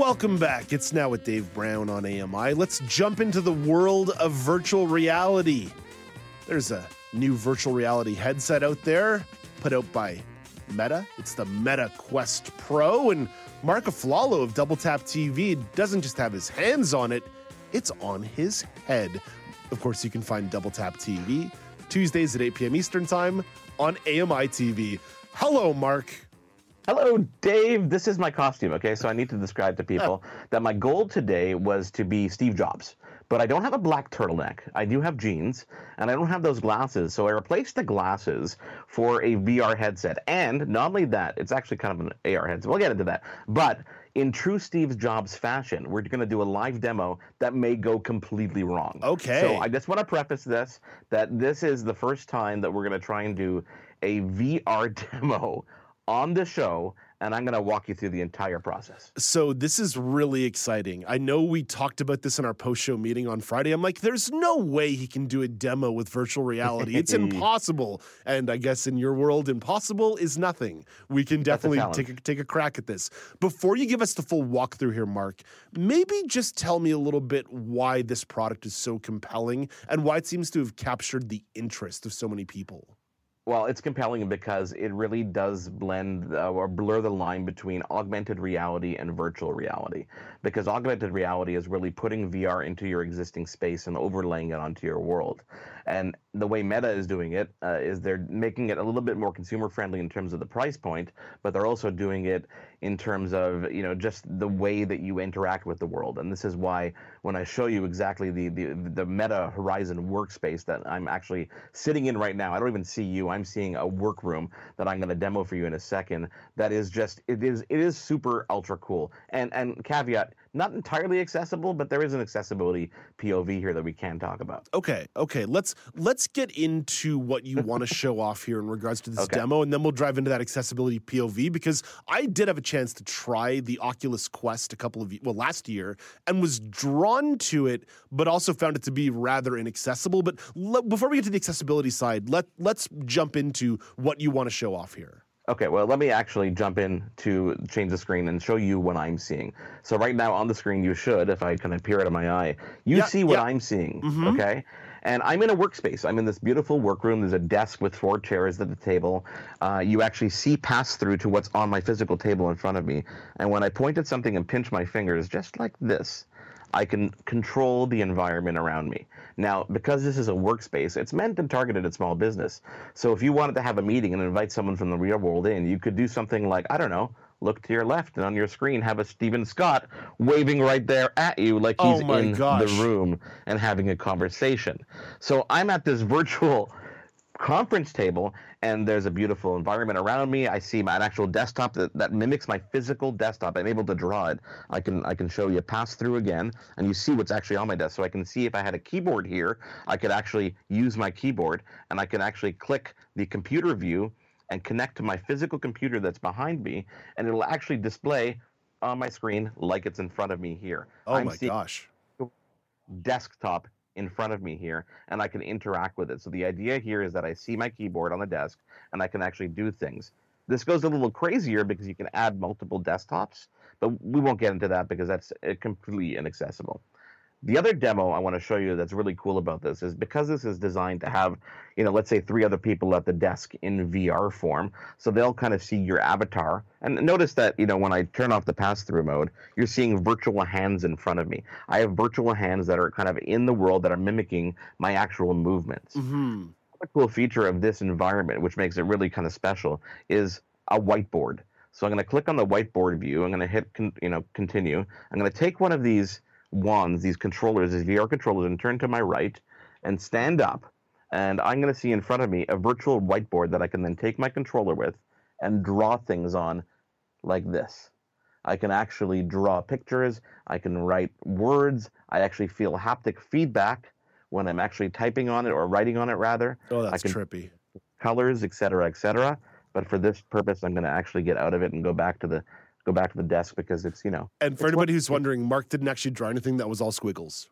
Welcome back. It's now with Dave Brown on AMI. Let's jump into the world of virtual reality. There's a new virtual reality headset out there put out by Meta. It's the Meta Quest Pro. And Mark Aflalo of Double Tap TV doesn't just have his hands on it, it's on his head. Of course, you can find Double Tap TV Tuesdays at 8 p.m. Eastern Time on AMI TV. Hello, Mark. Hello, Dave. This is my costume, okay? So I need to describe to people oh. that my goal today was to be Steve Jobs. But I don't have a black turtleneck. I do have jeans, and I don't have those glasses. So I replaced the glasses for a VR headset. And not only that, it's actually kind of an AR headset. We'll get into that. But in true Steve Jobs fashion, we're going to do a live demo that may go completely wrong. Okay. So I just want to preface this that this is the first time that we're going to try and do a VR demo on the show and I'm going to walk you through the entire process. So this is really exciting. I know we talked about this in our post-show meeting on Friday. I'm like, there's no way he can do a demo with virtual reality. It's impossible. And I guess in your world, impossible is nothing. We can definitely take a, take a crack at this. Before you give us the full walkthrough here, Mark, maybe just tell me a little bit why this product is so compelling and why it seems to have captured the interest of so many people. Well, it's compelling because it really does blend uh, or blur the line between augmented reality and virtual reality. Because augmented reality is really putting VR into your existing space and overlaying it onto your world. And the way Meta is doing it uh, is they're making it a little bit more consumer friendly in terms of the price point, but they're also doing it in terms of you know just the way that you interact with the world. And this is why when I show you exactly the the, the Meta Horizon workspace that I'm actually sitting in right now, I don't even see you. I'm seeing a workroom that I'm going to demo for you in a second. That is just it is it is super ultra cool. And and caveat not entirely accessible, but there is an accessibility POV here that we can talk about. Okay, okay. Let's let's get into what you want to show off here in regards to this okay. demo, and then we'll drive into that accessibility POV because I did have a chance to try the Oculus Quest a couple of well last year and was drawn to it, but also found it to be rather inaccessible. But le- before we get to the accessibility side, let let's jump into what you want to show off here. Okay, well, let me actually jump in to change the screen and show you what I'm seeing. So right now on the screen, you should, if I kind of peer out of my eye, you yeah, see what yeah. I'm seeing. Mm-hmm. Okay, and I'm in a workspace. I'm in this beautiful workroom. There's a desk with four chairs at the table. Uh, you actually see pass through to what's on my physical table in front of me. And when I point at something and pinch my fingers, just like this, I can control the environment around me. Now, because this is a workspace, it's meant and targeted at small business. So if you wanted to have a meeting and invite someone from the real world in, you could do something like, I don't know, look to your left and on your screen have a Steven Scott waving right there at you like oh he's oh in gosh. the room and having a conversation. So I'm at this virtual conference table and there's a beautiful environment around me. I see my, actual desktop that, that mimics my physical desktop. I'm able to draw it. I can I can show you pass through again, and you see what's actually on my desk. So I can see if I had a keyboard here, I could actually use my keyboard, and I can actually click the computer view and connect to my physical computer that's behind me, and it'll actually display on my screen like it's in front of me here. Oh I'm my gosh! Desktop in front of me here and I can interact with it. So the idea here is that I see my keyboard on the desk and I can actually do things. This goes a little crazier because you can add multiple desktops, but we won't get into that because that's uh, completely inaccessible. The other demo I want to show you that's really cool about this is because this is designed to have, you know, let's say three other people at the desk in VR form, so they'll kind of see your avatar. And notice that, you know, when I turn off the pass-through mode, you're seeing virtual hands in front of me. I have virtual hands that are kind of in the world that are mimicking my actual movements. Mm-hmm. A cool feature of this environment, which makes it really kind of special, is a whiteboard. So I'm going to click on the whiteboard view. I'm going to hit, con- you know, continue. I'm going to take one of these wands, these controllers, these VR controllers, and turn to my right and stand up. And I'm going to see in front of me a virtual whiteboard that I can then take my controller with and draw things on like this. I can actually draw pictures. I can write words. I actually feel haptic feedback when I'm actually typing on it or writing on it rather. Oh, that's trippy. colors, et cetera, et cetera. But for this purpose, I'm going to actually get out of it and go back to the go back to the desk because it's you know. And for anybody who's wondering, Mark didn't actually draw anything that was all squiggles.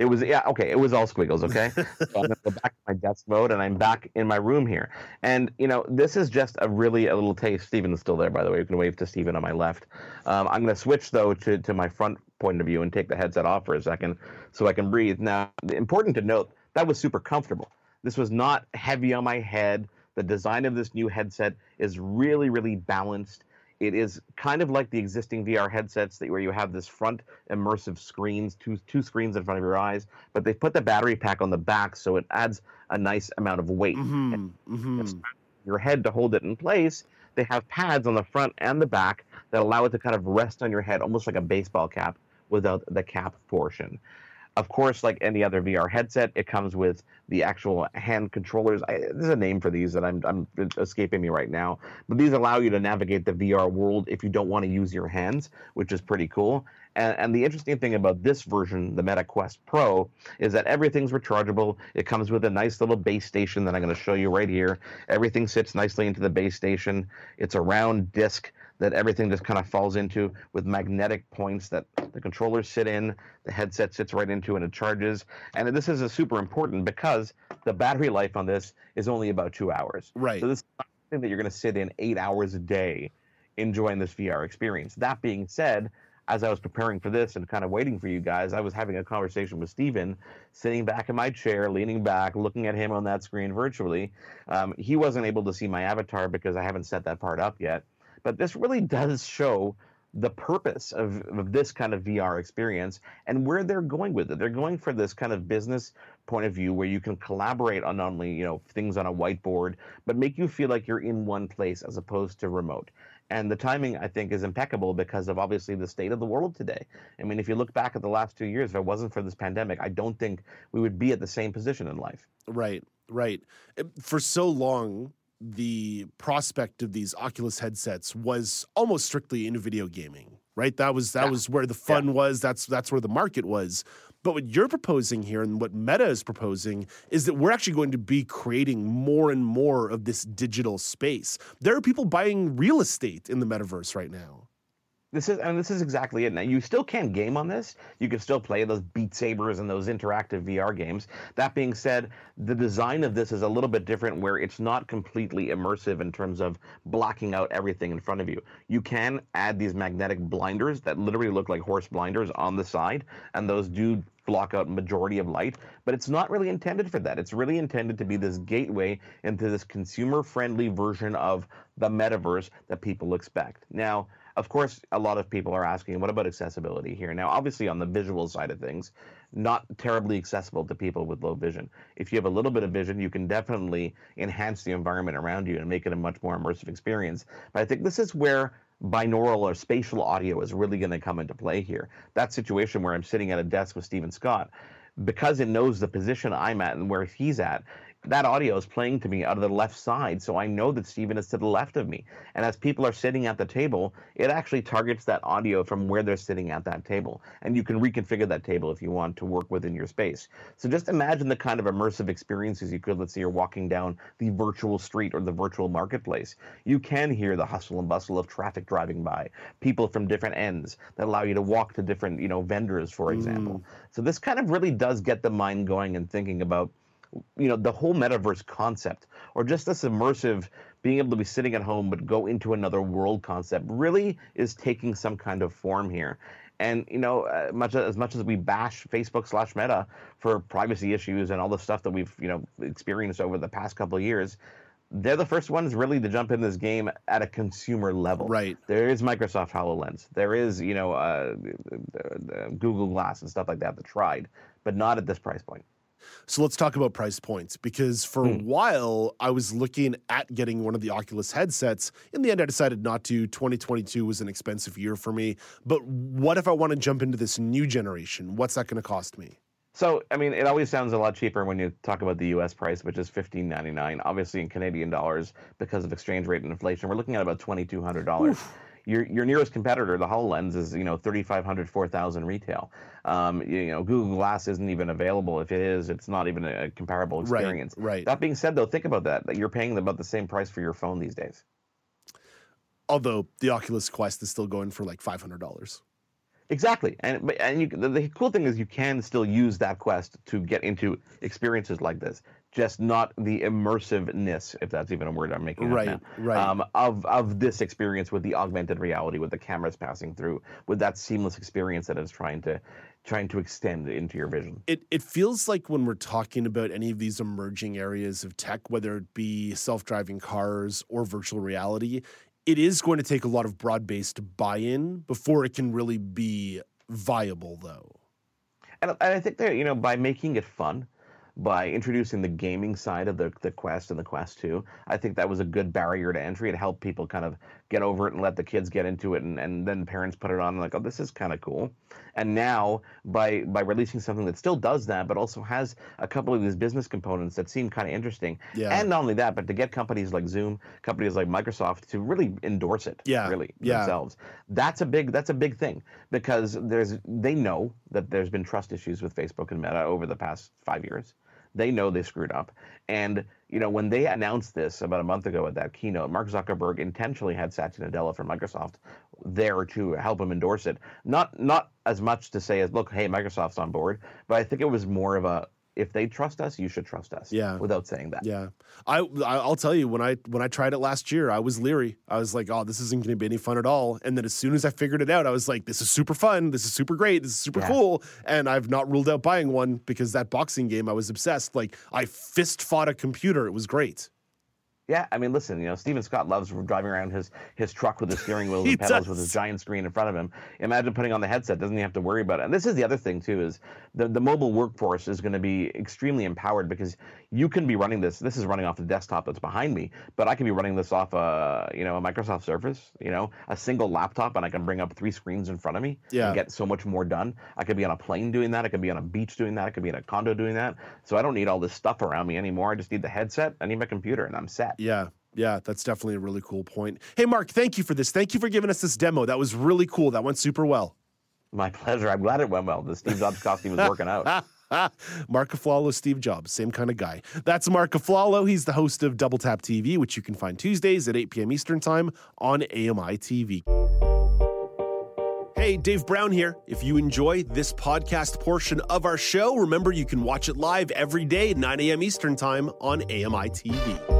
It was yeah okay. It was all squiggles. Okay, so I'm gonna go back to my desk mode, and I'm back in my room here. And you know, this is just a really a little taste. Steven's still there, by the way. You can wave to Steven on my left. Um, I'm gonna switch though to to my front point of view and take the headset off for a second so I can breathe. Now, important to note that was super comfortable. This was not heavy on my head. The design of this new headset is really really balanced. It is kind of like the existing VR headsets that where you have this front immersive screens, two two screens in front of your eyes, but they put the battery pack on the back, so it adds a nice amount of weight. Mm-hmm. Mm-hmm. Your head to hold it in place. They have pads on the front and the back that allow it to kind of rest on your head, almost like a baseball cap, without the cap portion. Of course, like any other VR headset, it comes with the actual hand controllers. I, there's a name for these that I'm, I'm escaping me right now, but these allow you to navigate the VR world if you don't want to use your hands, which is pretty cool. And, and the interesting thing about this version, the Meta Quest Pro, is that everything's rechargeable. It comes with a nice little base station that I'm going to show you right here. Everything sits nicely into the base station. It's a round disc that everything just kind of falls into with magnetic points that the controllers sit in, the headset sits right into, and it charges. And this is a super important because the battery life on this is only about two hours. Right. So this is something that you're going to sit in eight hours a day enjoying this VR experience. That being said, as I was preparing for this and kind of waiting for you guys, I was having a conversation with Steven, sitting back in my chair, leaning back, looking at him on that screen virtually. Um, he wasn't able to see my avatar because I haven't set that part up yet. But this really does show the purpose of, of this kind of VR experience and where they're going with it. They're going for this kind of business point of view where you can collaborate on not only you know things on a whiteboard, but make you feel like you're in one place as opposed to remote. And the timing, I think, is impeccable because of obviously the state of the world today. I mean, if you look back at the last two years, if it wasn't for this pandemic, I don't think we would be at the same position in life. Right, right. For so long, the prospect of these Oculus headsets was almost strictly in video gaming, right? That was that yeah. was where the fun yeah. was. That's that's where the market was. But what you're proposing here and what Meta is proposing is that we're actually going to be creating more and more of this digital space. There are people buying real estate in the metaverse right now. This is and this is exactly it. Now you still can game on this. You can still play those Beat Sabers and those interactive VR games. That being said, the design of this is a little bit different where it's not completely immersive in terms of blocking out everything in front of you. You can add these magnetic blinders that literally look like horse blinders on the side, and those do block out majority of light, but it's not really intended for that. It's really intended to be this gateway into this consumer friendly version of the metaverse that people expect. Now, of course, a lot of people are asking, what about accessibility here? Now, obviously, on the visual side of things, not terribly accessible to people with low vision. If you have a little bit of vision, you can definitely enhance the environment around you and make it a much more immersive experience. But I think this is where binaural or spatial audio is really going to come into play here. That situation where I'm sitting at a desk with Steven Scott, because it knows the position I'm at and where he's at, that audio is playing to me out of the left side, so I know that Steven is to the left of me. And as people are sitting at the table, it actually targets that audio from where they're sitting at that table. And you can reconfigure that table if you want to work within your space. So just imagine the kind of immersive experiences you could. Let's say you're walking down the virtual street or the virtual marketplace. You can hear the hustle and bustle of traffic driving by, people from different ends that allow you to walk to different, you know, vendors, for example. Mm. So this kind of really does get the mind going and thinking about you know the whole metaverse concept or just this immersive being able to be sitting at home but go into another world concept really is taking some kind of form here and you know uh, much as much as we bash facebook slash meta for privacy issues and all the stuff that we've you know experienced over the past couple of years they're the first ones really to jump in this game at a consumer level. Right. There is Microsoft HoloLens. There is, you know, uh, Google Glass and stuff like that that tried, but not at this price point. So let's talk about price points because for mm. a hmm. while I was looking at getting one of the Oculus headsets. In the end, I decided not to. 2022 was an expensive year for me. But what if I want to jump into this new generation? What's that going to cost me? So, I mean, it always sounds a lot cheaper when you talk about the US price, which is $15.99. Obviously, in Canadian dollars, because of exchange rate and inflation, we're looking at about $2,200. Your your nearest competitor, the Hololens, is you know 3,500, 4,000 retail. Um, you, know, Google Glass isn't even available. If it is, it's not even a comparable experience. Right. right. That being said, though, think about that. That you're paying about the same price for your phone these days. Although the Oculus Quest is still going for like five hundred dollars. Exactly, and and you, the, the, cool thing is you can still use that quest to get into experiences like this, just not the immersiveness, if that's even a word I'm making right, now, right. Um, of of this experience with the augmented reality, with the cameras passing through, with that seamless experience that it's trying to trying to extend into your vision. It it feels like when we're talking about any of these emerging areas of tech, whether it be self driving cars or virtual reality, it is going to take a lot of broad based buy in before it can really be viable, though. And, I think that, you know, by making it fun, by introducing the gaming side of the, the Quest and the Quest 2. I think that was a good barrier to entry. It helped people kind of get over it and let the kids get into it, and, and then parents put it on like, oh, this is kind of cool. And now by by releasing something that still does that, but also has a couple of these business components that seem kind of interesting. Yeah. And not only that, but to get companies like Zoom, companies like Microsoft to really endorse it. Yeah. Really yeah. themselves. That's a big that's a big thing because there's they know that there's been trust issues with Facebook and Meta over the past five years. They know they screwed up. And, you know, when they announced this about a month ago at that keynote, Mark Zuckerberg intentionally had Satya Nadella from Microsoft there to help him endorse it. Not not as much to say as, look, hey, Microsoft's on board, but I think it was more of a if they trust us, you should trust us. Yeah. Without saying that. Yeah. I I'll tell you when I when I tried it last year, I was leery. I was like, oh, this isn't going to be any fun at all. And then as soon as I figured it out, I was like, this is super fun. This is super great. This is super yeah. cool. And I've not ruled out buying one because that boxing game, I was obsessed. Like I fist fought a computer. It was great. Yeah, I mean, listen, you know, Steven Scott loves driving around his his truck with his steering wheels and pedals does. with his giant screen in front of him. Imagine putting on the headset; doesn't he have to worry about it? And this is the other thing too: is the the mobile workforce is going to be extremely empowered because you can be running this. This is running off the desktop that's behind me, but I can be running this off a you know a Microsoft Surface, you know, a single laptop, and I can bring up three screens in front of me yeah. and get so much more done. I could be on a plane doing that. I could be on a beach doing that. I could be in a condo doing that. So I don't need all this stuff around me anymore. I just need the headset. I need my computer, and I'm set. Yeah, yeah, that's definitely a really cool point. Hey, Mark, thank you for this. Thank you for giving us this demo. That was really cool. That went super well. My pleasure. I'm glad it went well. The Steve Jobs costume was working out. Mark Aflalo, Steve Jobs, same kind of guy. That's Mark Aflalo. He's the host of Double Tap TV, which you can find Tuesdays at 8 p.m. Eastern Time on AMI TV. Hey, Dave Brown here. If you enjoy this podcast portion of our show, remember you can watch it live every day at 9 a.m. Eastern Time on AMI TV.